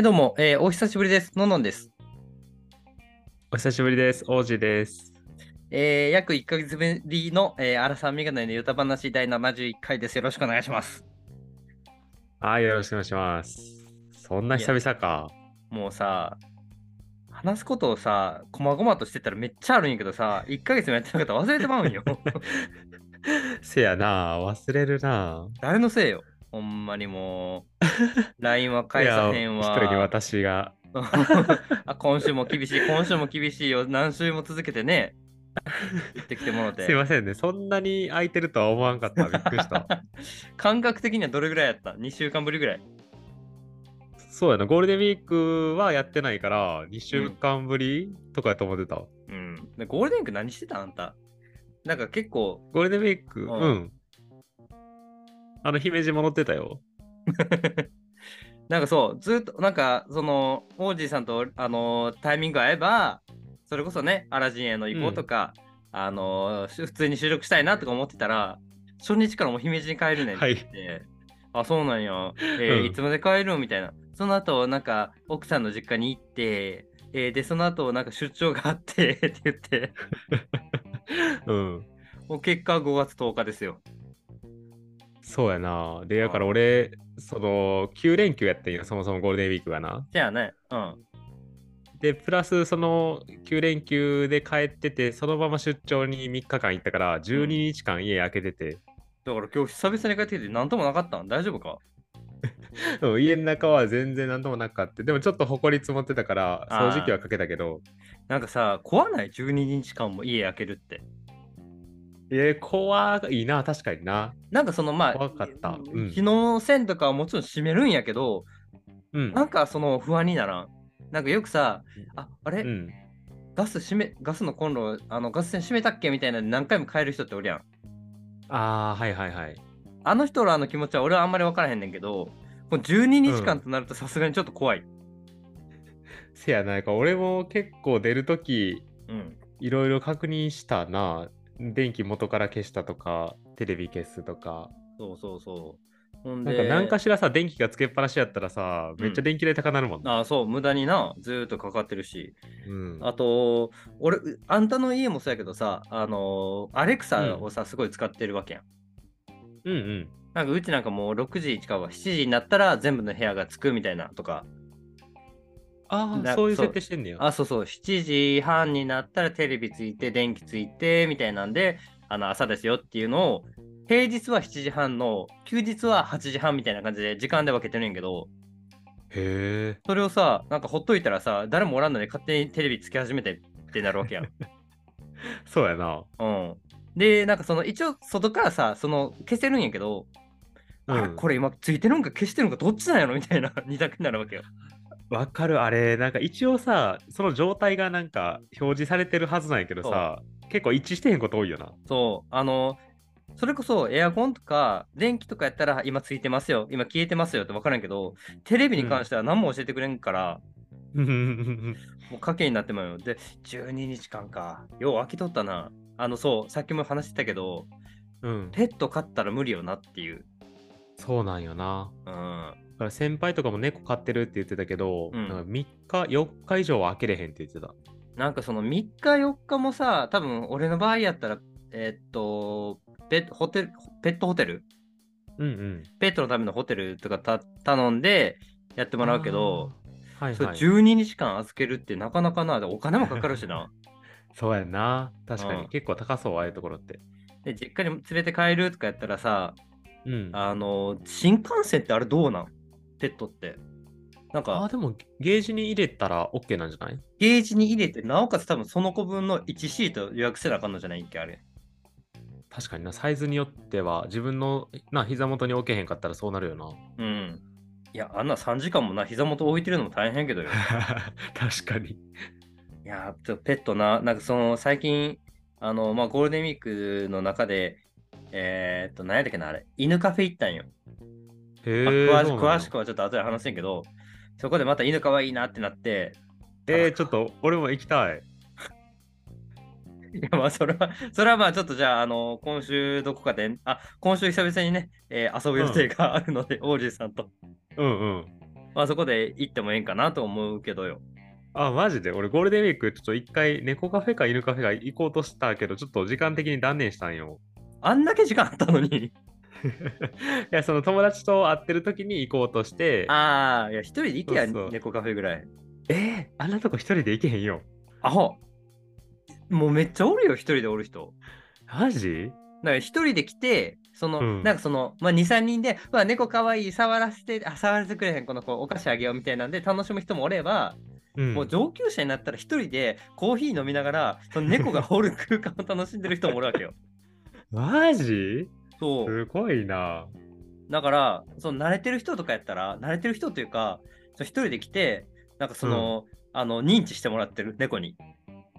はい、どうも、えーお久しぶりです。ののんです。お久しぶりです。王子です。えー約1ヶ月ぶりの、えー、アラサーメガネのゆた話第71回です。よろしくお願いします。はい、よろしくお願いします。そんな久々か。もうさ、話すことをさ、こまごまとしてたらめっちゃあるんやけどさ、1ヶ月もやってなかったら忘れてまうんよ。せやな、忘れるな。誰のせいよ。ほんまにもう。LINE は返さへんわ。一人に私が。あ今週も厳しい、今週も厳しいよ。何週も続けてね、言ってきてもらって。すいませんね。そんなに空いてるとは思わんかった。びっくりした。感覚的にはどれぐらいやった ?2 週間ぶりぐらい。そうやな、ゴールデンウィークはやってないから、2週間ぶりとかやと思ってた。うん。でゴールデンウィーク何してたあんた。なんか結構、ゴールデンウィーク、ううんん。あの、姫路も乗ってたよ。なんかそう、ずっと、なんか、その、王子さんと、あのタイミング合えば、それこそね、アラジンへの移行とか、あのし普通に収録したいなとか思ってたら、初日からもう姫路に帰るねんって言って、あ、そうなんや、えーうんいつまで帰るんみたいな。その後、なんか、奥さんの実家に行って、えーで、その後、なんか出張があって、って言って、うん。もう結果5月10日ですよ。そうやな。で、だから俺、その、9連休やってんよ、そもそもゴールデンウィークがな。じゃあね、うん。で、プラスその9連休で帰ってて、そのまま出張に3日間行ったから、12日間家開けてて、だから今日久々に帰ってきて何ともなかったん？大丈夫か？うん家の中は全然なんともなかった。でもちょっと埃積もってたから、掃除機はかけたけど、なんかさ、怖ない ?12 日間も家開けるって。えー、怖いな、確かにな。なんかそのまあ、怖かったうん日の線とかはもちろん閉めるんやけど、うん。なんかその不安にならん。なんかよくさ、あ、あれ、うん。ガス閉め、ガスのコンロ、あのガス栓閉めたっけみたいな何回も変える人っておるやん。ああ、はいはいはい。あの人らの気持ちは俺はあんまり分からへんねんけど、この12日間となるとさすがにちょっと怖い。せやないか、俺も結構出るとき、うん。いろいろ確認したな。電気元から消したとか、テレビ消すとか。そうそうそう。ほんなんで、か何かしらさ、電気がつけっぱなしやったらさ、めっちゃ電気代高なるもんな。あそう、無駄にな、ずーっとかかってるし。うん。あと、俺、うあんたの家もそうやけどさ、あのーアレクサをさ、すごい使ってるわけやん。うんうん。なんかうちなんかもう6時かは7時になったら全部の部屋がつくみたいなとか。なああ、そういう設定してんねや。あ、そうそう、7時半になったらテレビついて、電気ついて、みたいなんで、あの朝ですよっていうのを、平日は7時半の、休日は8時半みたいな感じで時間で分けてるんやけど、へえ。それをさ、なんかほっといたらさ、誰もおらんのに勝手にテレビつけ始めてってなるわけやん。そうやな。うん。で、なんかその一応外からさ、その消せるんやけど、うんこれ今ついてるんか消してるんかどっちなんやろみたいな二択になるわけよ。わかる、あれ、なんか一応さ、その状態がなんか表示されてるはずなんやけどさ、結構一致してへんこと多いよな。そう、あの、それこそエアコンとか電気とかやったら今ついてますよ、今消えてますよって分からんけど、テレビに関しては何も教えてくれんから、う んもう賭けになってまうよ。で、12日間か。よう飽きとったな。あの、そう、さっきも話してたけど、うん。ペット飼ったら無理よなっていう。そうなんよな。うん。だから先輩とかも猫飼ってるって言ってたけど、うんなんか3日、4日以上は開けれへんって言ってた。なんかその3日4日もさ、多分俺の場合やったら、えーっと、ペットホテル、ペットホテル？うんうん。ペットのためのホテルとかた頼んでやってもらうけど、はいはい。12日間預けるってなかなかな、お金もかかるしな。そうやんな。確かうんに。結構高そう、ああいうところって。で、実家に連れて帰るとかやったらさ、うん。あの、新幹線ってあれどうなん？ペットって。なんか、でもゲージに入れたら OK なんじゃない？ゲージに入れて、なおかつ多分その子分の1シート予約せなあかんのじゃない？んけ、あれ。確かにな、サイズによっては自分のな膝元に置けへんかったらそうなるよな。うん。いや、あんな3時間もな、膝元置いてるのも大変やけどよ。確かに。いやー、ちょペットな、なんかその最近、あの、まあ、ゴールデンウィークの中で、えーっと、何やったっけな、あれ、犬カフェ行ったんよ。詳し詳しくはちょっと後で話せんけど、そこでまた犬かわいいなってなって、えー、ちょっと俺も行きたい。いや、まあ、それは、それはまあ、ちょっとじゃあ、あの、今週どこかで、あ、今週久々にね、えー遊ぶ予定があるので、王子さんと。うんうん。まあそこで行ってもええんかなと思うけどよ。あ、マジで？俺ゴールデンウィークちょっと一回猫カフェか犬カフェか行こうとしたけど、ちょっと時間的に断念したんよ。あんだけ時間あったのに。いや、その友達と会ってる時に行こうとして、ああ、いや、一人で行けや、猫カフェぐらい。えー、あんなとこ一人で行けへんよ。アホもうめっちゃおるよ、一人でおる人。マジ？だから一人で来て、その、うんなんかその、まあ、2、3人で、まあ、猫かわいい、触らせて、あ、触らせてくれへん、この子、お菓子あげようみたいなんで楽しむ人もおれば、うんもう上級者になったら一人でコーヒー飲みながら、その猫がおる空間を楽しんでる人もおるわけよ。マジ？そう。すごいな。だから、その慣れてる人とかやったら、慣れてる人というか、その一人で来て、なんかその、あの、認知してもらってる猫に。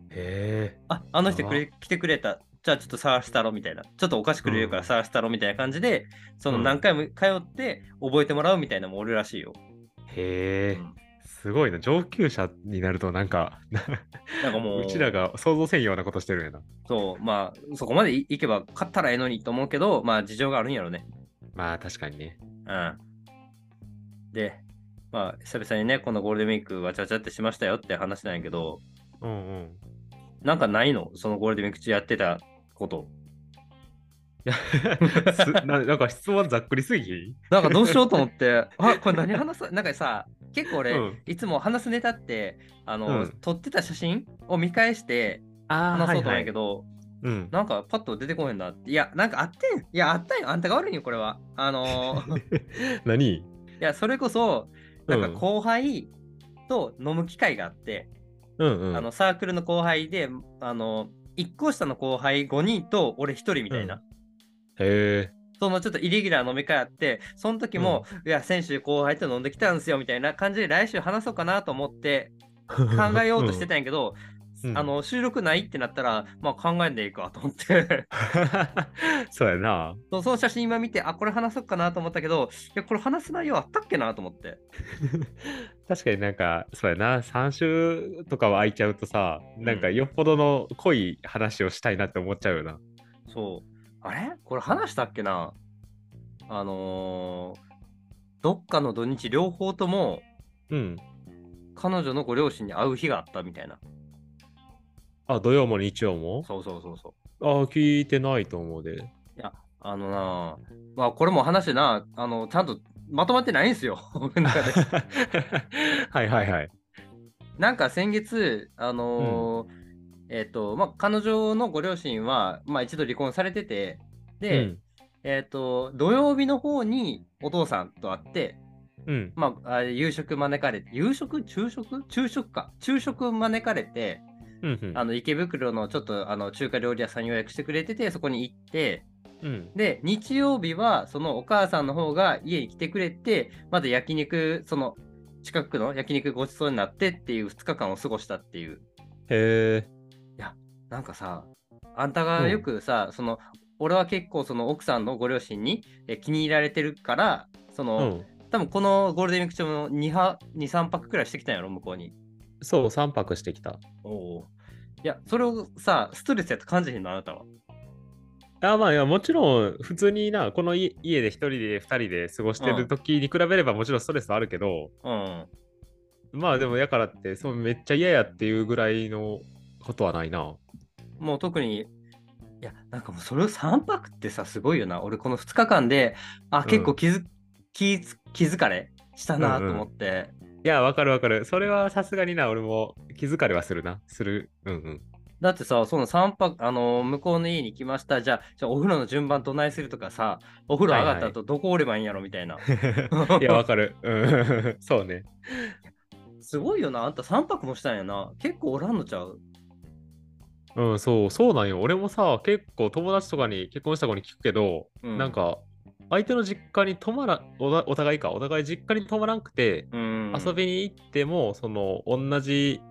へえ。あ、あの人くれ来てくれた。じゃあちょっと探したろみたいな。ちょっとお菓子くれるから探したろみたいな感じで、そのうん何回も通って覚えてもらうみたいなのもおるらしいよ。へえう。んすごいな。上級者になるとなんか、なんかもう、うちらが想像せんようなことしてるんやな。そう、まあ、そこまでい行けば勝ったらええのにと思うけど、まあ事情があるんやろね。まあ確かにね。うん。で、まあ、久々にね、このゴールデンウィークわちゃわちゃってしましたよって話なんやけど、うんうん。なんかないの？そのゴールデンウィーク中やってたこと。いやすななんか質問ざっくりすぎなんかどうしようと思って、あこれ何話す？なんかさ、結構俺、うんいつも話すネタって、あの、うん撮ってた写真を見返してあ話そうと思うんやけど、うん。なんかパッと出てこへんなって。いや、なんかあってん。いや、あったんよ。あんたが悪いんよ、これは。あのー い何や、それこそ、なんかうん後輩と飲む機会があって、うんうん。あのサークルの後輩で、あの、1個下の後輩5人と俺1人みたいな。うんへえ。そのちょっとイレギュラー飲み会あって、その時も、いや、先週後輩と飲んできたんですよみたいな感じで来週話そうかなと思って 考えようとしてたんやけど、うんあの収録ないってなったら、まあ考えんでいいかと思って そうやな。そう、その写真今見て、あ、これ話そうかなと思ったけど、いや、これ話す内容あったっけなと思って。確かになんか、そうやな。3週とかは空いちゃうとさ、なんかよっぽどの濃い話をしたいなって思っちゃうよな。そう。あれ？これ話したっけな？あのーどっかの土日両方ともうん。彼女のご両親に会う日があったみたいな。あ、土曜も日曜も？そうそうそうそう。あ、聞いてないと思うで。いや、あのなまあこれも話な、あの、ちゃんとまとまってないんですよ。俺の中で。はいはいはい。なんか先月、あのーえっ、と、まあ彼女のご両親は、まあ一度離婚されてて、で、えっ、と、土曜日の方にお父さんと会って、うん。うん。まあ、あ夕食招かれて、夕食？昼食？昼食か。昼食招かれて、うんうん。あの池袋のちょっとあの中華料理屋さん予約してくれてて、そこに行って、うん。で、日曜日はそのお母さんの方が家に来てくれて、まだ焼肉、その近くの焼肉ごちそうになってっていう2日間を過ごしたっていう。へえ。なんかさ、あんたがよくさ、その、俺は結構その奥さんのご両親にえ気に入られてるから、その、うん。多分このゴールデンウィーク中も 2, は2、3泊くらいしてきたんやろ、向こうに。そう、3泊してきた。おお。いや、それをさ、ストレスやって感じへんの、あなたは？あまあいやもちろん普通になこの家家で一人で二人で過ごしてる時に比べればもちろんストレスはあるけど、うん。まあでもやからってそうめっちゃ嫌やっていうぐらいのことはないな。もう特に、いや、なんかもうそれを3泊ってさ、すごいよな。俺この2日間で、あ、結構気づ、気づ気づかれしたなと思って。いやわかるわかる。それはさすがにな俺も気づかれはするな。する。うんうん。だってさ、その3泊、あの向こうの家に来ました。じゃあ、じゃあお風呂の順番どないするとかさ、お風呂上がった後どこおればいいんやろみたいな。いやわかる。うんそうね。すごいよな。あんた3泊もしたんやな。結構おらんのちゃう？うんそうそうなんよ。俺もさ結構友達とかに結婚した子に聞くけど、うんなんか相手の実家に泊まらおだお互いかお互い実家に泊まらんくて、うん。遊びに行ってもその同じ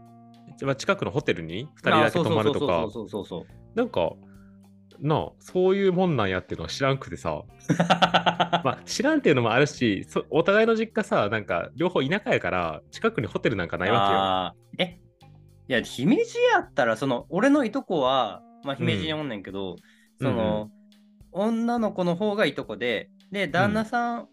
まあ近くのホテルに2人だけ泊まるとかそうそうそうそうそうなんかなあそういうもんなんやっていうのは知らんくてさ。まあ知らんっていうのもあるしそお互いの実家さなんか両方田舎やから近くにホテルなんかないわあーえいや、姫路やったら、その、俺のいとこは、まあ、姫路におんねんけど、その、女の子の方がいとこで、で、旦那さん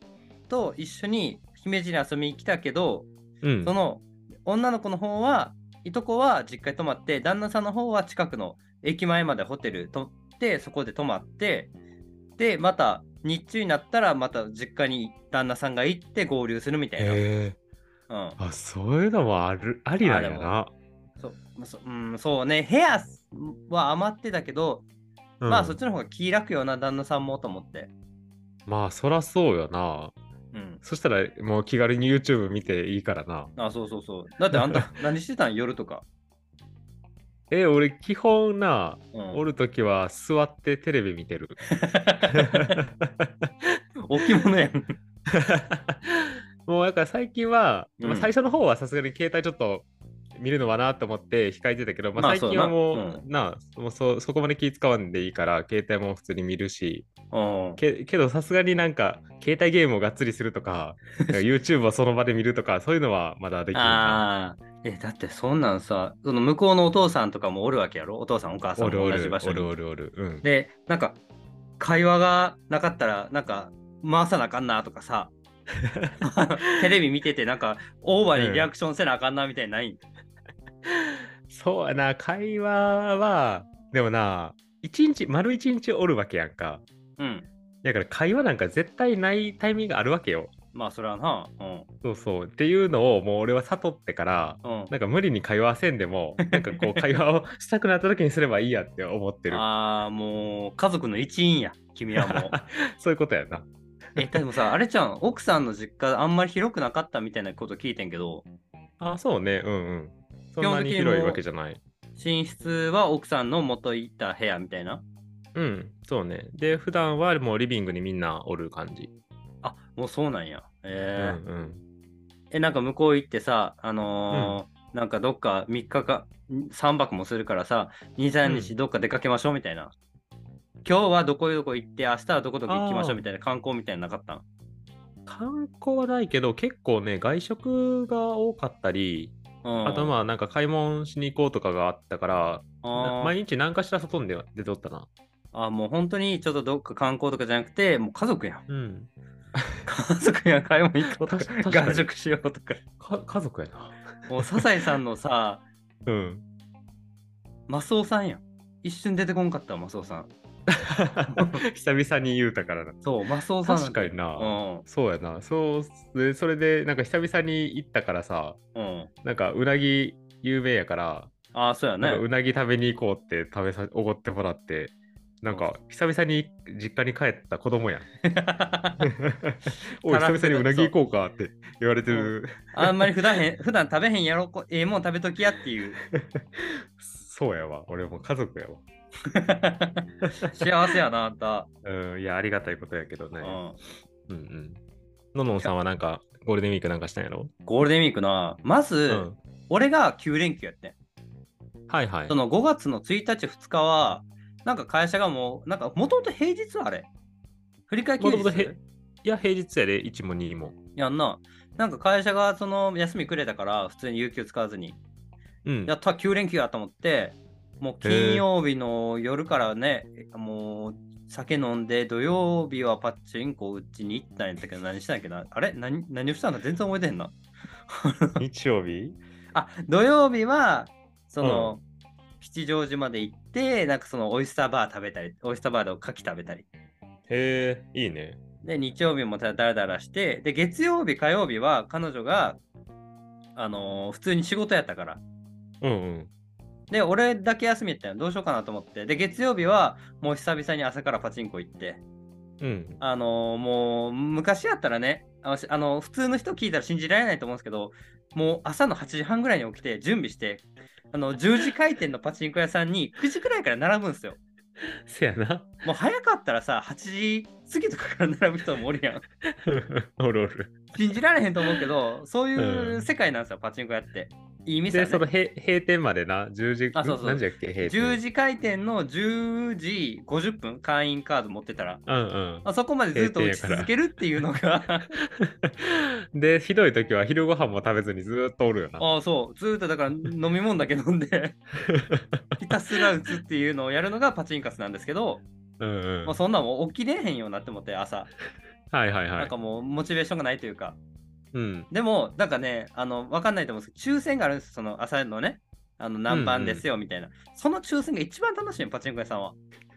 と一緒に姫路に遊びに来たけど、うんそ。の女の子の方はいとこは実家に泊まって旦那さんの方は近くの駅前までホテル取ってそこで泊まってでまた日中になったらまた実家に旦那さんが行って合流するみたいな、へえ。うん、あ、そういうのもある、ありなんやな。そうまあそうん、そうね。部屋は余ってたけど、うん。まあそっちの方が気楽よな旦那さんもと思って、まあ、そらそうよな。うん、そしたら、もう気軽に YouTube 見ていいからな。あそうそうそう。だってあんた 何してたん？夜とか、え、俺、基本な、うん、おるときは座ってテレビ見てる。置物やん。もうだから最近は、うん。まあ、最初の方はさすがに携帯ちょっと見るのはなと思って控えてたけど、まあ、まあ最近はもう,、そうだなもうそそこまで気使わんでいいから携帯も普通に見るしうんけけどさすがになんか携帯ゲームをがっつりするとかなんか YouTube をその場で見るとか そういうのはまだできるな。ああ、え、だってそんなんさ、その向こうのお父さんとかもおるわけやろ？お父さん、お母さんおるおるも同じ場所に。おるおるおる。うん。で、なんか、会話がなかったら、なんか、回さなあかんなとかさ、テレビ見てて、なんか、オーバーにリアクションせなあかんなみたいなない、そうやな、会話は、でもな、一日、丸一日おるわけやんか。うん。だから会話なんか絶対ないタイミングあるわけよ。まあ、それはな。そうそう。っていうのをもう俺は悟ってから、うん。うん。なんか無理に会話せんでも、なんかこう会話をしたくなった時にすればいいやって思ってる。ああ、もう、家族の一員や、君はもう。そういうことやな。え、でもさ、あれちゃん、奥さんの実家あんまり広くなかったみたいなこと聞いてんけど、あ、そうね。うんうん。そんなに広いわけじゃない。寝室は奥さんの元いた部屋みたいな？うん、そうね。で、普段はもうリビングにみんなおる感じ。あ、もうそうなんや。うんえーうん。え、なんか向こう行ってさ、あのーなんかどっか3日か3泊もするからさ、2、3日どっか出かけましょうみたいな。今日はどこどこ行って、明日はどこどこ行きましょうみたいな観光みたいなのなかったん？観光はないけど、結構ね、外食が多かったり、うん、あとまあなんか買い物しに行こうとかがあったから、毎日何かしら外に出出とったな。あ、もう本当にちょっとどっか観光とかじゃなくて、もう家族やん。うん。家族やん、買い物行こうとか外食しようとか。か家族やな。もう、笹井さんのさ、うん。マスオさんやん。一瞬出てこんかったわ、マスオさん。久々に言うたからな。そう、マスオさん。確かにな。うん。そうやな。そうで、それで、なんか久々に行ったからさ、うん。なんかうなぎ有名やから、ああ、そうやね。うなぎ食べに行こうって食べさおごってもらって、なんか久々に実家に帰った子供やん。おい、久々にうなぎ行こうかって言われてる。あんまり普段へん普段食べへんやろ、こええもん食べときやっていう。そうやわ。俺も家族やわ。幸せやな、あんた。うん、いや、ありがたいことやけどね。うん。うんうん。ののんさんはなんか、ゴールデンウィークなんかしたんやろ？ゴールデンウィークな、まず、うん。俺が9連休やってん。はいはいそ。の5月の1日、2日は、なんか会社がもう、なんかもともと平日あれ。振り替え休日？いや、平日やで、1も2も。やんな。なんか会社がその休みくれたから、普通に有給使わずに。うん。やった、9連休やと思って、もう金曜日の夜からね、もう酒飲んで、土曜日はパッチンコうちに行ったんやったけど、何したんやっけな？あれ？何何をしたんだ？全然覚えてへんな。日曜日？あ、土曜日は、その、吉祥寺まで行って、なんかそのオイスターバー食べたり、オイスターバーでおかき食べたり。へえ、いいね。で、日曜日もだらだらして、で、月曜日、火曜日は彼女が、あのー普通に仕事やったから。うんうん。で、俺だけ休みやったよ。どうしようかなと思って。で、月曜日はもう久々に朝からパチンコ行って、うん。あのーもう昔やったらね、あのしあの普通の人聞いたら信じられないと思うんですけど、もう朝の8時半ぐらいに起きて準備して、あの10時開店のパチンコ屋さんに9時くらいから並ぶんですよ。せやな。もう早かったらさ、8時過ぎとかから並ぶ人もおるやん。おるおる。信じられへんと思うけど、そういううん世界なんですよ、パチンコ屋って。いい店で、は、そのね。閉閉店までな、10時、あそうそう何時やっけ？閉店。10時開店の10時50分、会員カード持ってたら、うんうん。あそこまでずっと打ち続けるっていうのが、で、ひどい時は昼ご飯も食べずにずーっとおるよな。ああ、そう、ずーっとだから飲み物だけ飲んで、ひたすら打つっていうのをやるのがパチンカスなんですけど、うんうん。まあ、そんなんもう起きれへんようになってもって、朝。はいはいはい。なんかもうモチベーションがないというか、うん。でも、なんかね、あの、わかんないと思うんですけど、抽選があるんですその朝のね、あの、何番ですよ、みたいな。その抽選が一番楽しいの、パチンコ屋さんは。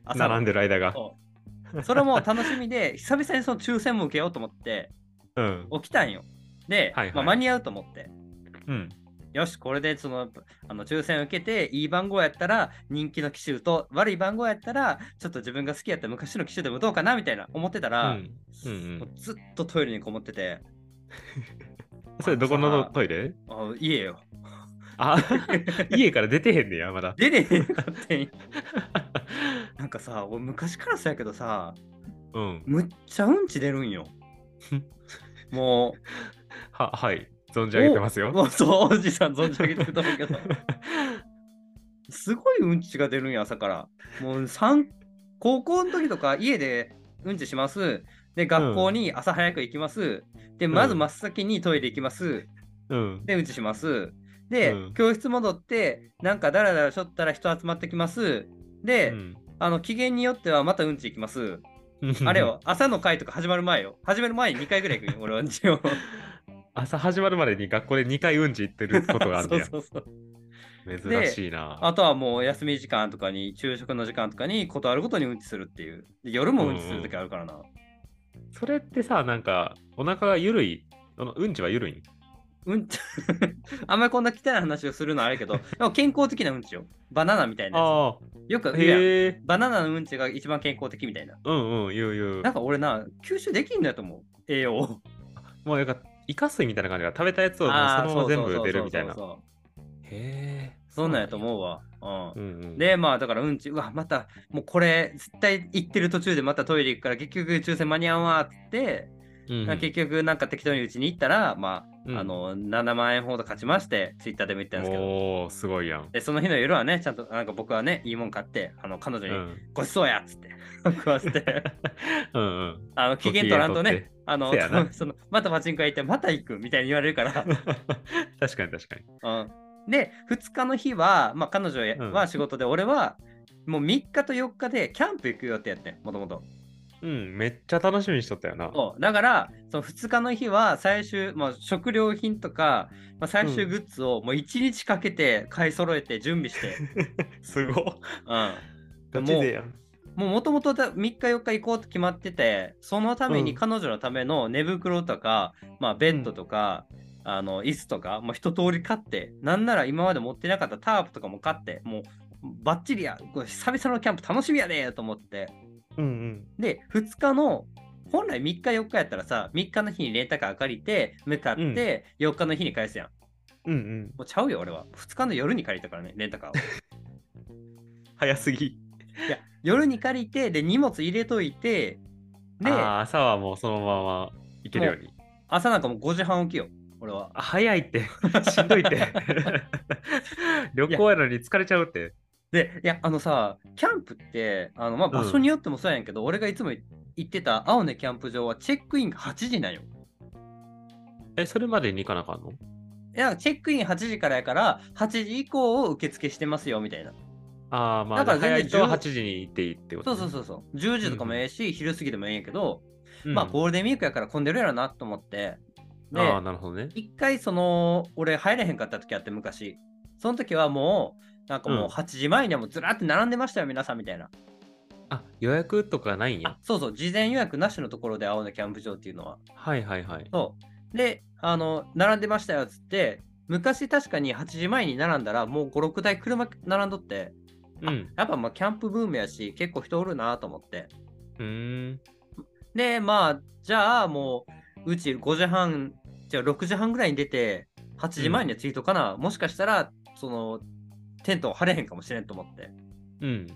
朝の並んでる間が。それも楽しみで、久々にその抽選も受けようと思って、うん。起きたんよ。で、はいはいまあ、間に合うと思って、うん。よし、これでそのあの抽選受けて、いい番号やったら人気の機種と、悪い番号やったら、ちょっと自分が好きやった昔の機種でもどうかなみたいな思ってたうら、ん。うんもうずっとトイレにこもってて、うん。それどこのトイレ？あ家よ。あ、家から出てへんねや、まだ。出れへんかってんなんかさ、俺昔からそうやけどさ、うん。むっちゃうんち出るんよ。もは、はい。存う、じ上げてますよ。もうそう、おじさん存じ上げてると思うけど、すごいうんちが出るんや、朝から。もう三高校の時とか家でうんちします。で、学校に朝早く行きます。で、まず真っ先にトイレ行きます。うん。で、うんちします。で、うん教室戻って、なんかだらだらしょったら人集まってきます。で、うんあの、機嫌によってはまたうんち行きます。あれよ、朝の会とか始まる前よ。始める前に2回ぐらい行くよ、俺はうんちを。朝始まるまでに学校で2回うんち行ってることがあるんだよ。そうそうそう。珍しいな。あとはもう休み時間とかに、昼食の時間とかに、ことあるごとにうんちするっていう。で夜もうんちする時あるからな。それってさ、なんか、お腹が緩い。あのうんちは緩いんうんち あんまりこんな汚い話をするのはあれやけど、でも健康的なうんちよ。バナナみたいなやあつ。よくあ、言う。バナナのうんちが一番健康的みたいな。うんうん、言う言うなん。か俺な、吸収できんのやと思う。栄養を。もうなんか、イカ水みたいな感じが食べたやつをもうそのまま全部出るみたいな。へえ。そんなんやと思うわ。うんう。んうん。で、まあだからうんち、うわ、また、もうこれ、絶対行ってる途中でまたトイレ行くから、結局抽選間に合うわってって、うんうん、結局なんか適当にうちに行ったら、まあ、うんあの、7万円ほど勝ちまして、ツイッターでも言ったんですけど。おー、すごいやん。で、その日の夜はね、ちゃんと、なんか僕はね、いいもん買って、あの、彼女に、うん。ごちそうやっつって、食わせて、うんうん。あの、機嫌取らんとね、あの その、またパチンコ屋行って、また行くみたいに言われるから、確かに確かに。うん。で、2日の日は、まあ、彼女うんは仕事で、俺は、もう3日と4日でキャンプ行くよってやってん、もともと。うん、めっちゃ楽しみにしとったよな。だから、その2日の日は最終、まあ、食料品とか、まあ、最終グッズをもう1日かけて買い揃えて準備して、すごっ。うん。ガチでやん。もうもともと3日4日行こうと決まってて、そのためにうん彼女のための寝袋とか、まあ、ベッドとか、あの椅子とか、もう一通り買って、なんなら今まで持ってなかったタープとかも買って、もうバッチリや、これ久々のキャンプ楽しみやねと思って。うんうん。で、2日の、本来3日4日やったらさ、3日の日にレンタカー借りて、向かって、4日の日に返すやん。うんうん。もうちゃうよ、俺は。2日の夜に借りたからね、レンタカーを。早すぎ。いや、夜に借りて、で、荷物入れといて、で、ああ、朝はもうそのまま行けるように。朝なんかもう5時半起きよ、俺は。あ早いって。しんどいって。旅行やのに疲れちゃうって。で、いや、あのさ、キャンプって、あのまあ、場所によってもそうやんけど、俺がいつも行ってた青根キャンプ場はチェックインが8時なんよ。え、それまでに行かなあかんの？いや、チェックイン8時からやから、8時以降を受付してますよ、みたいな。ああ、まあ、だから全然早い人は十8時に行っていいってこと、ね。そうそうそうそう。10時とかもええし、昼過ぎでもええんやけど、うんまあ、ゴールデンウィークやから混んでるやろなと思って。で、ああ、なるほどね。一回その、俺入れへんかった時あって昔。その時はもう、なんかもうんう8時前にはもうずらって並んでましたよ、皆さんみたいな。あ、予約とかないんやあ。そうそう、事前予約なしのところで青のキャンプ場っていうのは。はいはいはい。そう。で、あの、並んでましたよっつって、昔確かに8時前に並んだらもう5、6台車並んどって、うん。やっぱまあキャンプブームやし、結構人おるなと思って。うーん。で、まあ、じゃあもう、うち5時半、じゃあ6時半ぐらいに出て、8時前には着いとかな、もしかしたら、その、テントを張れへんかもしれんと思って。うん。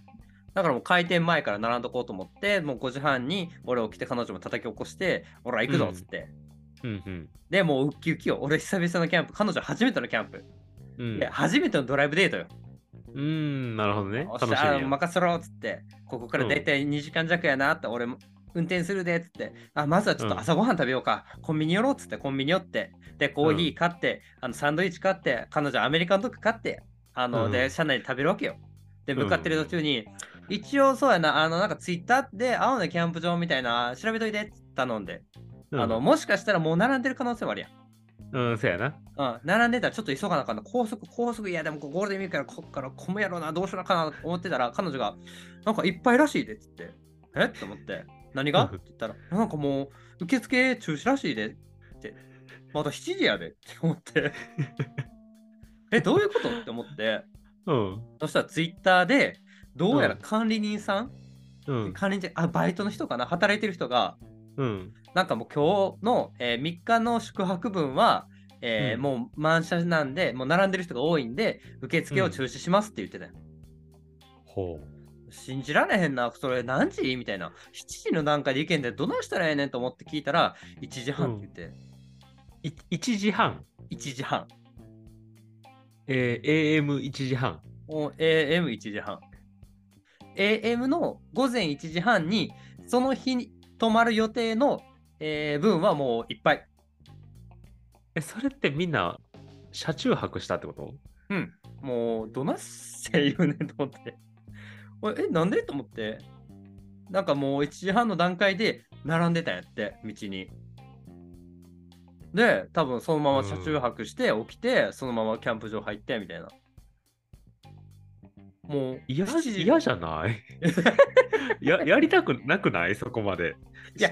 だからもう開店前から並んどこうと思って、もう5時半に俺起きて彼女も叩き起こして、ほら行くぞっつって。うんうん。で、もうウッキウキよ。俺久々のキャンプ。彼女初めてのキャンプ。うん初めてのドライブデートよ。うーん、なるほどね。おっしゃ楽しみや。任せろっつって、ここからだいたい2時間弱やなって、俺も運転するでっつって、あ、まずはちょっと朝ごはん食べようか、コンビニ寄ろうっつって、コンビニ寄って、で、コーヒー買って、あのサンドイッチ買って、彼女アメリカンドッグ買って、あの、うん。で、車内で食べるわけよ。で、向かってる途中に、一応そうやな、あの、なんかツイッターで青のキャンプ場みたいな、調べといてって頼んで、うん。あの、もしかしたらもう並んでる可能性はあるやん。うん、そうやな。うん、並んでたらちょっと急がなあかんな。高速、高速、いやでもゴールデンウィークからこっから混むやろうな、どうしようかなと思ってたら、彼女が、なんかいっぱいらしいでっつって、え？って思って、何が？って言ったら、なんかもう、受付中止らしいで。って、まだ7時やで。って思って、え、どういうこと？って思って、うん。そしたらツイッターで、どうやらうん。管理人さん、うん。管理人、あ、バイトの人かな、働いてる人が、うん。なんかもう今日の、えー3日の宿泊分は、えーうん。もう満車なんで、もう並んでる人が多いんで、受付を中止しますって言ってたよ。ほ信じられへんな、それ何時？みたいな。7時の段階で意見でどないしたらええねんと思って聞いたら、1時半って言って、う。い1時半。1時半。えー、AM1 時半。お AM1 時半。AM の午前1時半に、その日に泊まる予定の、えー分はもういっぱい。え、それってみんな、車中泊したってこと？うん。もう、どなっせ言うねんと思って。俺え、なんで？と思って。なんかもう1時半の段階で並んでたんやって、道に。で、多分そのまま車中泊して起きて、そのままキャンプ場入ってみたいな。もう、嫌7時嫌じゃない？ややりたくなくない？そこまでいや、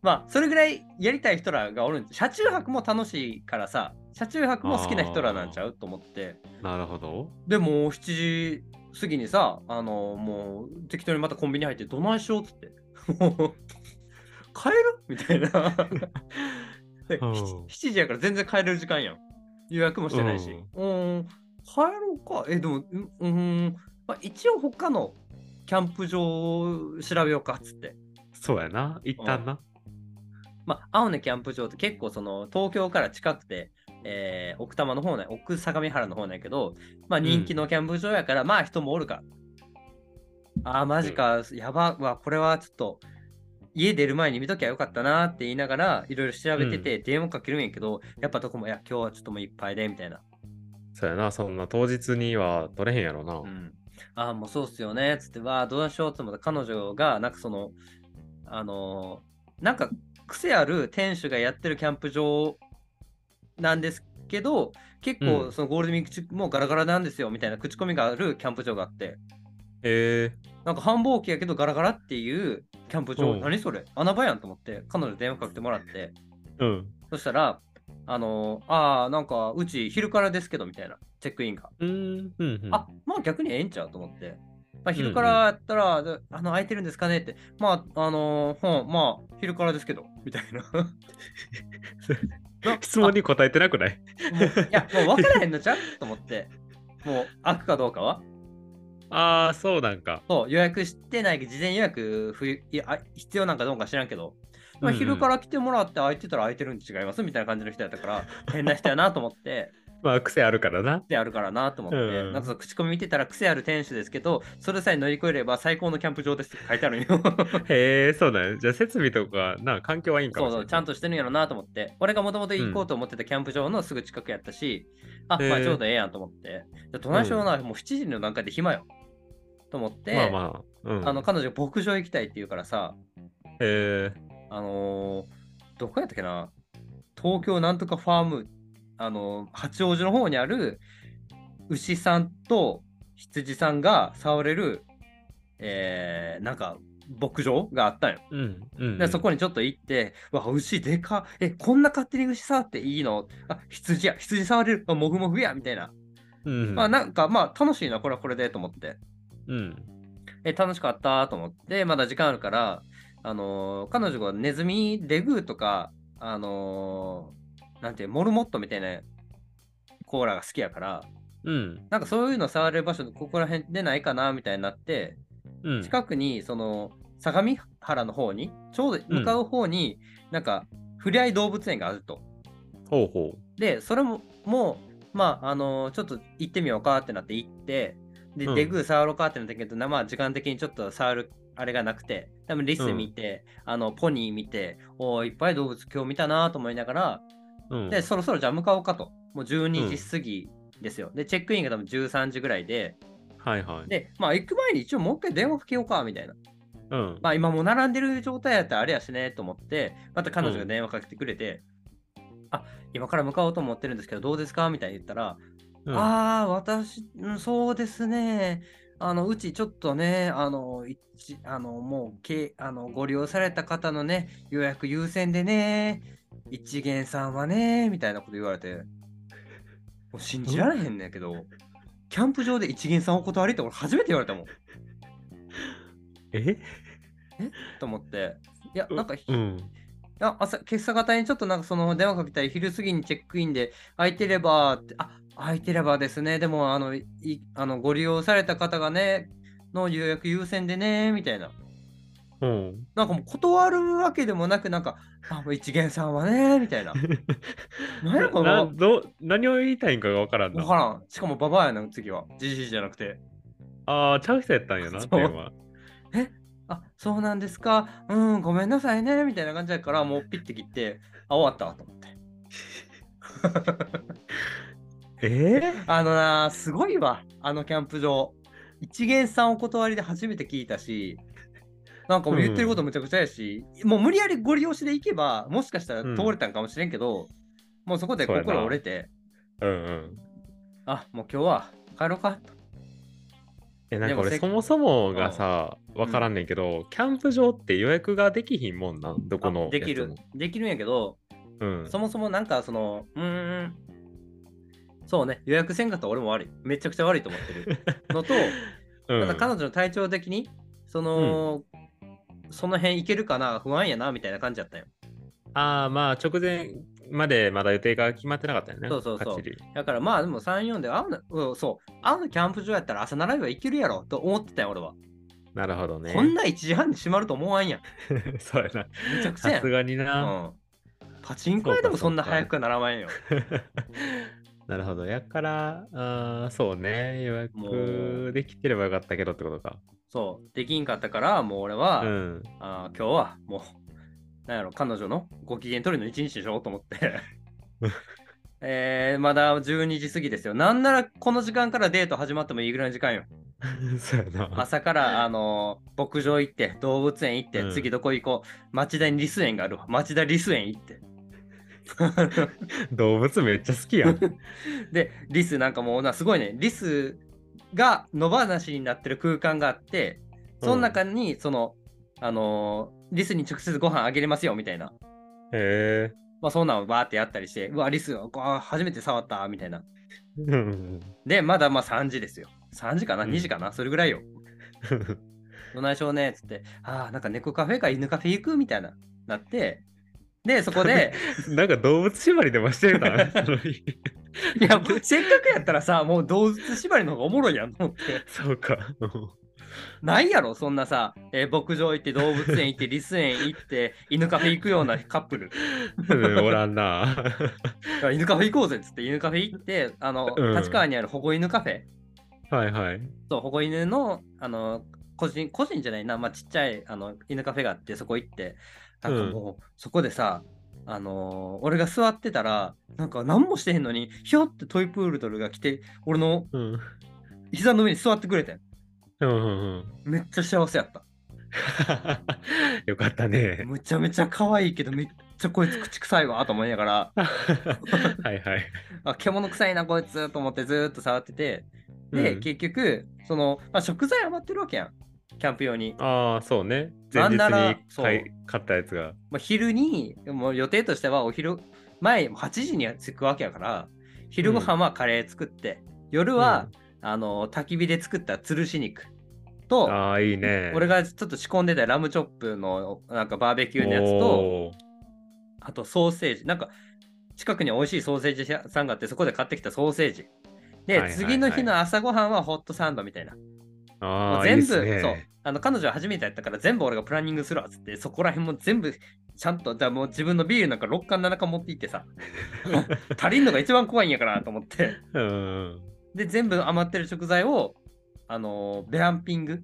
まあ、それぐらいやりたい人らがおるん車中泊も楽しいからさ、車中泊も好きな人らなんちゃう？と思って。なるほど。でもう7時過ぎにさ、あのもう適当にまたコンビニ入ってどないしようっつって。もう帰る？みたいな。でうん 7, 時やから全然帰れる時間やん。予約もしてないし。うん、帰ろうか？え、でも、うん、うんまあ、一応他のキャンプ場調べようかっつって。そうやな。一旦な。まあ、青根キャンプ場って結構その東京から近くて、えー奥多摩の方ね、奥相模原の方なんやけど、まあ人気のキャンプ場やから、まあ人もおるから。ああ、マジか、やば、わ、これはちょっと、家出る前に見ときゃよかったなって言いながら、いろいろ調べてて、電話かけるんやけど、やっぱどこも、いや、今日はちょっともういっぱいで、みたいな。そうやな。そんな当日には取れへんやろな。うん。ああ、もうそうっすよね、つって、わあ、どうしようと思った彼女が、なんかその、あのーなんか癖ある店主がやってるキャンプ場なんですけど、結構うんそのゴールデンウィーク中もうガラガラなんですよみたいな口コミがあるキャンプ場があって、へえなんか繁忙期やけどガラガラっていうキャンプ場、うん何それ？穴場やんと思って、彼女電話かけてもらって、うん。そしたら、あのーああ、なんかうち昼からですけどみたいな、チェックインが。うん。うん。うんあ、まあ逆にええんちゃうと思って。まあ、昼からやったら、であの、空いてるんですかねって。まあ、あのー、うん、まあ、昼からですけど、みたいな。な質問に答えてなくない？いや、もう分からへんのちゃう？と思って。もう、開くかどうかは？ああ、そうなんか。そう、予約してないけど、事前予約ふいやあ必要なんかどうか知らんけど、まあ、昼から来てもらって空いてたら空いてるん違いますみたいな感じの人やったから、変な人やなと思って。まあ、癖あるからな。であるからなと思って、うんなんかその口コミ見てたら癖ある店主ですけど、それさえ乗り越えれば最高のキャンプ場ですって書いてあるんよ。へえ、そうなんや。じゃあ、設備とか、な、環境はいいんかそうそう、もしれない。ちゃんとしてるんやろなと思って、俺がもともと行こうと思ってたキャンプ場のすぐ近くやったし、あ、まあちょうどええやんと思って、じゃあどないしような、もう7時の段階で暇よ。と思って、まあまあ。うん。あの彼女牧場行きたいって言うからさ、へえ。あのーどこやったっけな、東京なんとかファーム、あのー八王子の方にある牛さんと羊さんが触れる、えー、なんか牧場があったんよ。うん。うん。でそこにちょっと行って、うわ、牛でかっえ、こんな勝手に牛触っていいの？あ、羊や、羊触れる、あもふもふや、みたいな。うん。まあ、なんか、まあ、楽しいな、これはこれでと思って。うん。え、楽しかったと思って、まだ時間あるから、あのー彼女がネズミ、デグーとか、あのーなんてモルモットみたいなコーラが好きやから、うん。なんかそういうの触れる場所、ここら辺でないかな、みたいになって、うん。近くに、その、相模原の方に、ちょうど向かう方に、なんか、ふれあい動物園があると。ほうほで、それも、もう、まあ、あのーちょっと行ってみようかってなって行って、で、うんデグー触ろうかってなったけど、なまあ、時間的にちょっと触るあれがなくて、多分リス見て、あの、ポニー見て、おーいっぱい動物今日見たなと思いながら、う。うん。で、そろそろじゃあ向かおうかと。もう12時過ぎですよ。で、チェックインが多分13時ぐらいで、はいはい。で、まあ、行く前に一応もう一回電話かけようか、みたいな。うん。まあ、今もう並んでる状態やったらあれやしねと思って、また彼女が電話かけてくれて、今から向かおうと思ってるんですけど、どうですか？みたいに言ったら、うんああ、私、うんそうですね。あの、うちちょっとね、あの、一あの、もう、けあの、ご利用された方のね、予約優先でね、一元さんはね、みたいなこと言われて、もう信じられへんねんけど、キャンプ場で一元さんお断りって俺初めて言われたもん。え？と思って。いや、なんか、うん。あ朝、今朝方にちょっとなんかその電話かけたり、昼過ぎにチェックインで空いてればって、あ、空いてればですね、でも、あの、いあのご利用された方がね、の予約優先でね、みたいな。うん。なんかもう断るわけでもなく、なんか、あ、もう一元さんはね、みたいな。何やこの、などう何を言いたいんかがわからんな。わからん。しかもババアやな、次は。じじいじゃなくて。ああ、ちゃう人やったんやな、そう電話。あ、そうなんですか？うん、ごめんなさいね、みたいな感じだから、もうピッて切って、あ、終わったと思って。え？あのな、すごいわ、あのキャンプ場。一元さんお断りで初めて聞いたし、なんかもう言ってることむちゃくちゃやし、もう無理やりご利用しで行けば、もしかしたら通れたんかもしれんけど、もうそこで心折れて、うんうん。あ、もう今日は帰ろうか。と。え、なんか俺そもそもがさ、わからんねんけど、キャンプ場って予約ができひんもんなん、どこのあできる。できるんやけど、うん。そもそもなんかその、うーん、そうね、予約せんかったら俺も悪い。めちゃくちゃ悪いと思ってるのと、うん。ただ彼女の体調的に、その、その辺いけるかな、不安やな、みたいな感じだったよ。ああ、まあ直前までまだ予定が決まってなかったよね。そうそうそうだからまあでも3、4で、あの、うんそう、あのキャンプ場やったら朝並びはいけるやろと思ってたよ、俺は。なるほどね。こんな1時半に閉まると思わんやん。そうやな。めちゃくちゃやん。さすがにうな。ん。パチンコ屋でもそんな早くはならないよ。なるほど。やから、あーそうね。予も約できてればよかったけどってことか。そう、できんかったから、もう俺は、うん。あー今日はもう、なんやろ、彼女のご機嫌取りの一日でしょと思って。えー、まだ12時過ぎですよ。なんならこの時間からデート始まってもいいぐらいの時間よ。朝から、あのー牧場行って、動物園行って、うん次どこ行こう。町田にリス園があるわ。町田リス園行って。動物めっちゃ好きやん。で、リスなんかもうな、すごいね、リスが野放しになってる空間があって、その中に、その、あのーリスに直接ご飯あげれますよみたいな。へえ。まあ、そんなんをバーってやったりして、うわ、リス、あ初めて触ったみたいな。うんで、まだまあ3時ですよ。3時かな、うん ?2 時かな？それぐらいよ。どないしょうねっつって、ああ、なんか猫カフェか犬カフェ行く？みたいな、なって、で、そこで、なんか動物縛りでもしてるな。その日いや、せっかくやったらさ、もう動物縛りの方がおもろいやんと思って。そうか。ないやろ、そんなさ、えー牧場行って、動物園行って、リス園行って、犬カフェ行くようなカップル。うんおらんな。あ 犬カフェ行こうぜっつって、犬カフェ行って、あの、うん立川にある保護犬カフェ。はいはい。そう、保護犬の、あの、個人、個人じゃないな、まあ、ちっちゃいあの犬カフェがあって、そこ行って、なんかもう、そこでさ、あのー俺が座ってたら、なんか何もしてへんのに、ひょってトイプードルが来て、俺のうん。膝の上に座ってくれてん。うんうんうん。めっちゃ幸せやった。よかったね。むちゃめちゃ可愛いけど、めっちゃこいつ口臭いわと思いながら、はいはい。あ獣臭いなこいつと思ってずーっと触ってて、で、うん結局、その、まあ、食材余ってるわけやん。キャンプ用に。ああ、そうね。前日に買い買ったやつが。まあ、昼に、もう予定としてはお昼前、8時には着くわけやから、昼ご飯はカレー作って、夜は、あの焚き火で作った吊るし肉と、ああ、いいね。俺がちょっと仕込んでたラムチョップのなんかバーベキューのやつと、あとソーセージ、なんか近くに美味しいソーセージ屋さんがあって、そこで買ってきたソーセージ。で、次の日の朝ごはんはホットサンドみたいな。もあ全部いいねそう。あの彼女は初めてやったから全部俺がプランニングするわっつって、そこら辺も全部ちゃんと、だもう自分のビールなんか6缶7缶持って行ってさ、足りんのが一番怖いんやからと思って。うん。で、全部余ってる食材を、あのーベランピング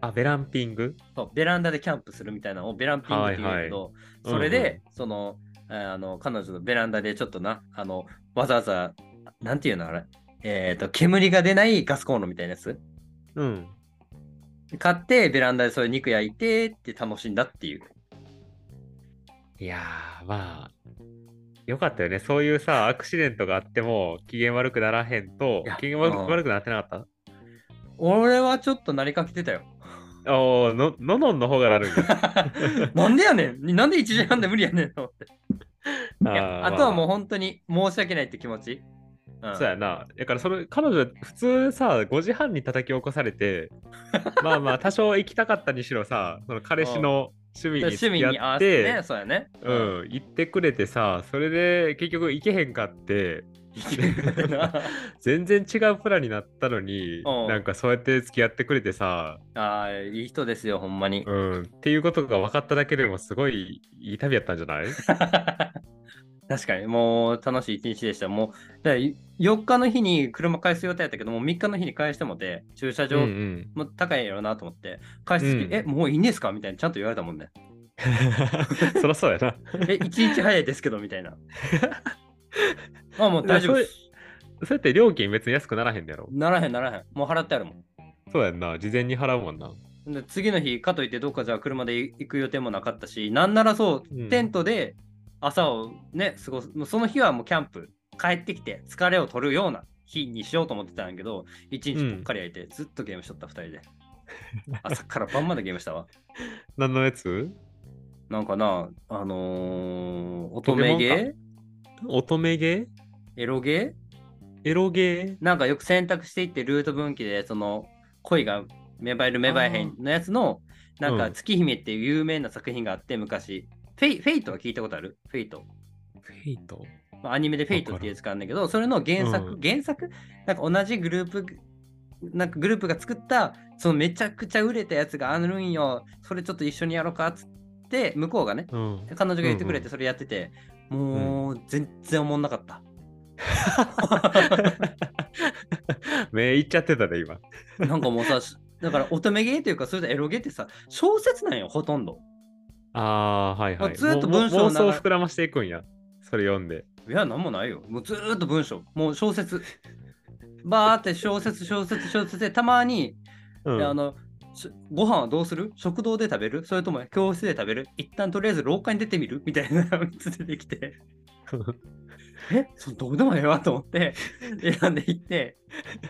あ、ベランピング？そうベランダでキャンプするみたいなのをベランピングって言うんだけど、はいそれで、うんうんその、あの、彼女のベランダでちょっとな、あの、わざわざ、なんていうのあれ、えっ、と、煙が出ないガスコンロみたいなやつ？うん。買って、ベランダでそういう肉焼いてって楽しんだっていう。いやー、まあ、よかったよね。そういうさ、アクシデントがあっても、機嫌悪くならへんといや、機嫌悪くうん悪くなってなかっ俺はちょっとなりかけてたよ。たおーの、ののんの方がなるんや。なんでやねん？なんで1時半で無理やねんと思って。いやあーあとはもう本当に申し訳ないって気持ち。うん。そうやな。だからそれ、彼女、普通さ、5時半に叩き起こされて、まあまあ、多少行きたかったにしろさ、その彼氏の趣味に趣付き合ってて、ね、そうやね。うん、行ってくれてさ、それで結局行けへんかって、全然違うプランになったのに、うん。なんかそうやって付き合ってくれてさ、ああ、いい人ですよ、ほんまに。うん、っていうことが分かっただけでもすごいいい旅やったんじゃない？確かに、もう楽しい一日でした。もう、だから4日の日に車返す予定やったけど、もう3日の日に返してもて、駐車うん場うん、も高いやろなと思って、返す時、うんえ、もういいんですかみたいな、ちゃんと言われたもんね。そりゃそうやな。え、1日早いですけど、みたいな。あ、もう大丈夫そうやって料金別に安くならへんのやろ？ならへん、ならへん。もう払ってあるもん。そうやんな。事前に払うもんな。で次の日、かといってどっかじゃあ車で行く予定もなかったし、なんならそう、うんテントで朝をね、過ごす。もうその日はもうキャンプ、帰ってきて疲れを取るような日にしようと思ってたんやけど、一日ぽっかり空いて、ずっとゲームしとった、二人で。朝から晩までゲームしたわ。何のやつ？なんかな、あのー、乙女ゲ乙女ゲー？ーエロゲエロゲー？なんかよく選択していってルート分岐で、その恋が芽生える芽生えへんのやつの、なんか月姫っていう有名な作品があって、昔。フェイ Fate は聞いたことある？フェイト。ー Fate？まあアニメで Fate っていうやつがあるんだけど、それの原作、うん原作？なんか同じグループ、なんかグループが作った、そのめちゃくちゃ売れたやつがあるんよ。それちょっと一緒にやろうかっつって、向こうがね、うん。彼女が言ってくれうんてそれやってて、もう全然おもんなかった。目いっちゃってたね、今。なんかもうさ、だから乙女ゲーというか、それでエロゲーってさ、小説なんよ、ほとんど。ああー、はいはい。もうずっともう妄文章を膨らましていくんや。それ読んで。いや、なんもないよ。もうずーっと文章。もう小説。バーって小説、小説、小説で、たまに、うんであのしご飯はどうする？食堂で食べる？それとも教室で食べる？一旦とりあえず廊下に出てみる？みたいな 3つ出てきて、え？そどうでもええわと思って選んでいって、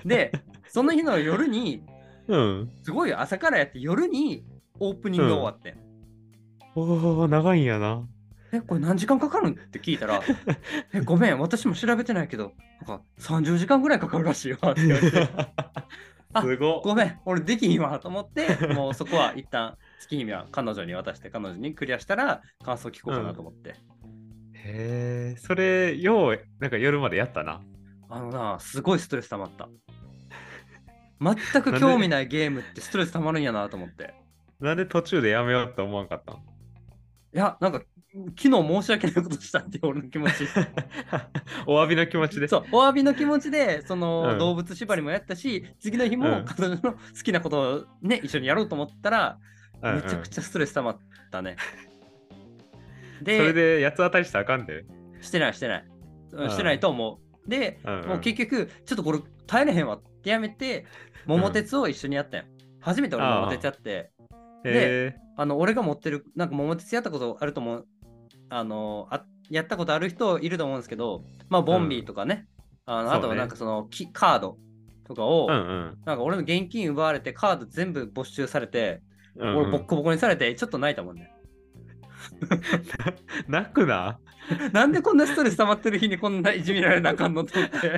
で、その日の夜に、うん。すごい朝からやって夜にオープニングが終わってん。おお長いんやな。え、これ何時間かかるん？って聞いたら、え、ごめん、私も調べてないけど、なんか30時間ぐらいかかるらしいわって言われて、あ すごっごめん、俺できひんわと思って、もうそこは一旦月姫は彼女に渡して、彼女にクリアしたら感想聞こうかなと思って。へえ、それ、よう、なんか夜までやったな。あのな、すごいストレス溜まった。全く興味ないゲームってストレス溜まるんやなと思って。なんで途中でやめようって思わんかったん？いや、なんか、昨日申し訳ないことしたって俺の気持ち。お詫びの気持ちで。そう、お詫びの気持ちで、その、うん動物縛りもやったし、次の日うんも彼女の好きなことをね、一緒にやろうと思ったら、うんうんめちゃくちゃストレス溜まったね。で、それで八つ当たりしたらあかんで。してない、してない。うんしてないと思う。で、うんうんもう結局、ちょっとこれ耐えれへんわってやめて、桃鉄を一緒にやったよ。初めて俺桃鉄やって、へえ。あの、俺が持ってる、なんか桃鉄やったことあると思う。あの、あやったことある人いると思うんですけど、まあ、ボンビーとかね、あのそうねあとはなんかその、きカードとかを、うんうんなんか俺の現金奪われて、カード全部没収されて、うんうん。俺ボッコボコにされて、ちょっと泣いたもんね。泣くな？なんでこんなストレス溜まってる日にこんないじめられなあかんのと思って。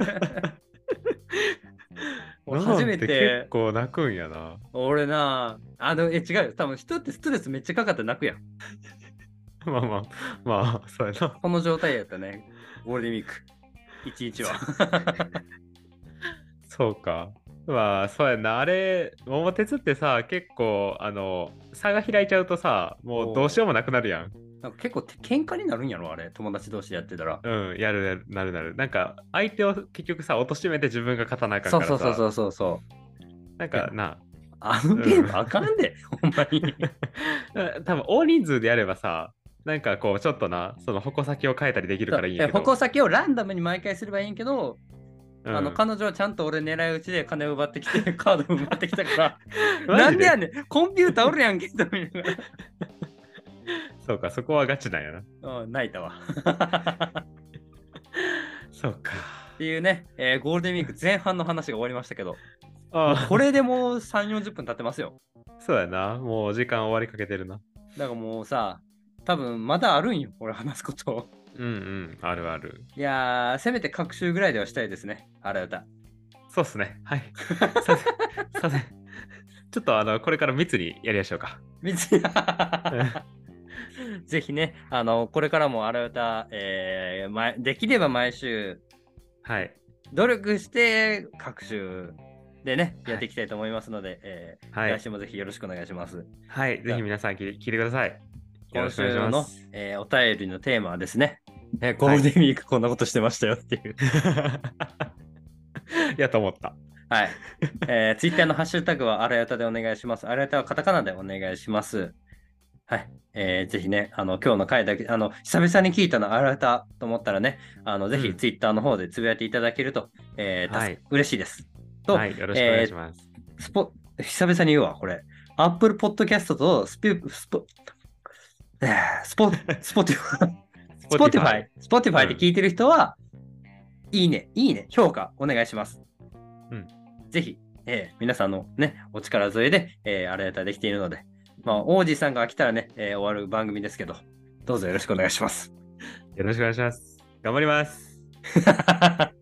俺初めてて結、構泣くんやな。俺な、あの、え、違うよ。多分人ってストレスめっちゃかかって泣くやん。まあまあ、まあ、そうやな。この状態やったね。ゴールデンウィーク。一日は。そうか。まあ、そうやな。あれ、桃鉄ってさ、結構、あの、差が開いちゃうとさ、もうどうしようもなくなるやん。なんか結構て喧嘩になるんやろ、あれ。友達同士でやってたら。うん、やるやる、なるなる。なんか、相手を結局さ、貶めて自分が勝たなあからさ。そうそうそうそうそう。なんかな、あのゲームあかんで、ほんまに。多分大人数でやればさ、なんかこう、ちょっとな、その矛先を変えたりできるからいいんやけど。矛先をランダムに毎回すればいいんけど、うんあの彼女はちゃんと俺狙い撃ちで金を奪ってきて、カードを奪ってきたから、なんでやねん、コンピューターおるやんけ、と そうか、そこはガチなんやな。うん、泣いたわ。そうか。っていうね、えーゴールデンウィーク前半の話が終わりましたけど、あこれでもう3、40分経ってますよ。そうやな。もう時間終わりかけてるな。だからもうさ、多分まだあるんよ、俺話すこと。うんうん。あるある。いやー、せめて各週ぐらいではしたいですね、あらゆた。そうっすね。はい。させさせちょっとあの、これから密にやりましょうか。別に ぜひね、あの、これからもあらゆた、えーま、できれば毎週、はい。努力して各週でね、はいやっていきたいと思いますので、えーはい来週もぜひよろしくお願いします。はい。ぜひ皆さん聞いて聞いてください。今週のえーお便りのテーマはですね、えーゴールデンウィークこんなことしてましたよっていう。やと思った。はい。えー、ツイッターのハッシュタグはあらやたでお願いします。あらやたはカタカナでお願いします。はい。えー、ぜひね、あの、今日の回だけ、あの、久々に聞いたのあらやたと思ったらね、あの、ぜひうんツイッターの方でつぶやいていただけると、えーたすはい嬉しいです。と、はい。よろしくお願いします。スポ、久々に言うわ、これ。Apple Podcast とスピ、スポ、えースポ、Spotify、Spotify、Spotify で聞いてる人は、いいね、いいね、評価お願いします。うん。ぜひ、えー皆さんのね、お力添えで、えー、あれやたらできているので、まあ、王子さんが来たらね、えー終わる番組ですけど、どうぞよろしくお願いします。よろしくお願いします。頑張ります。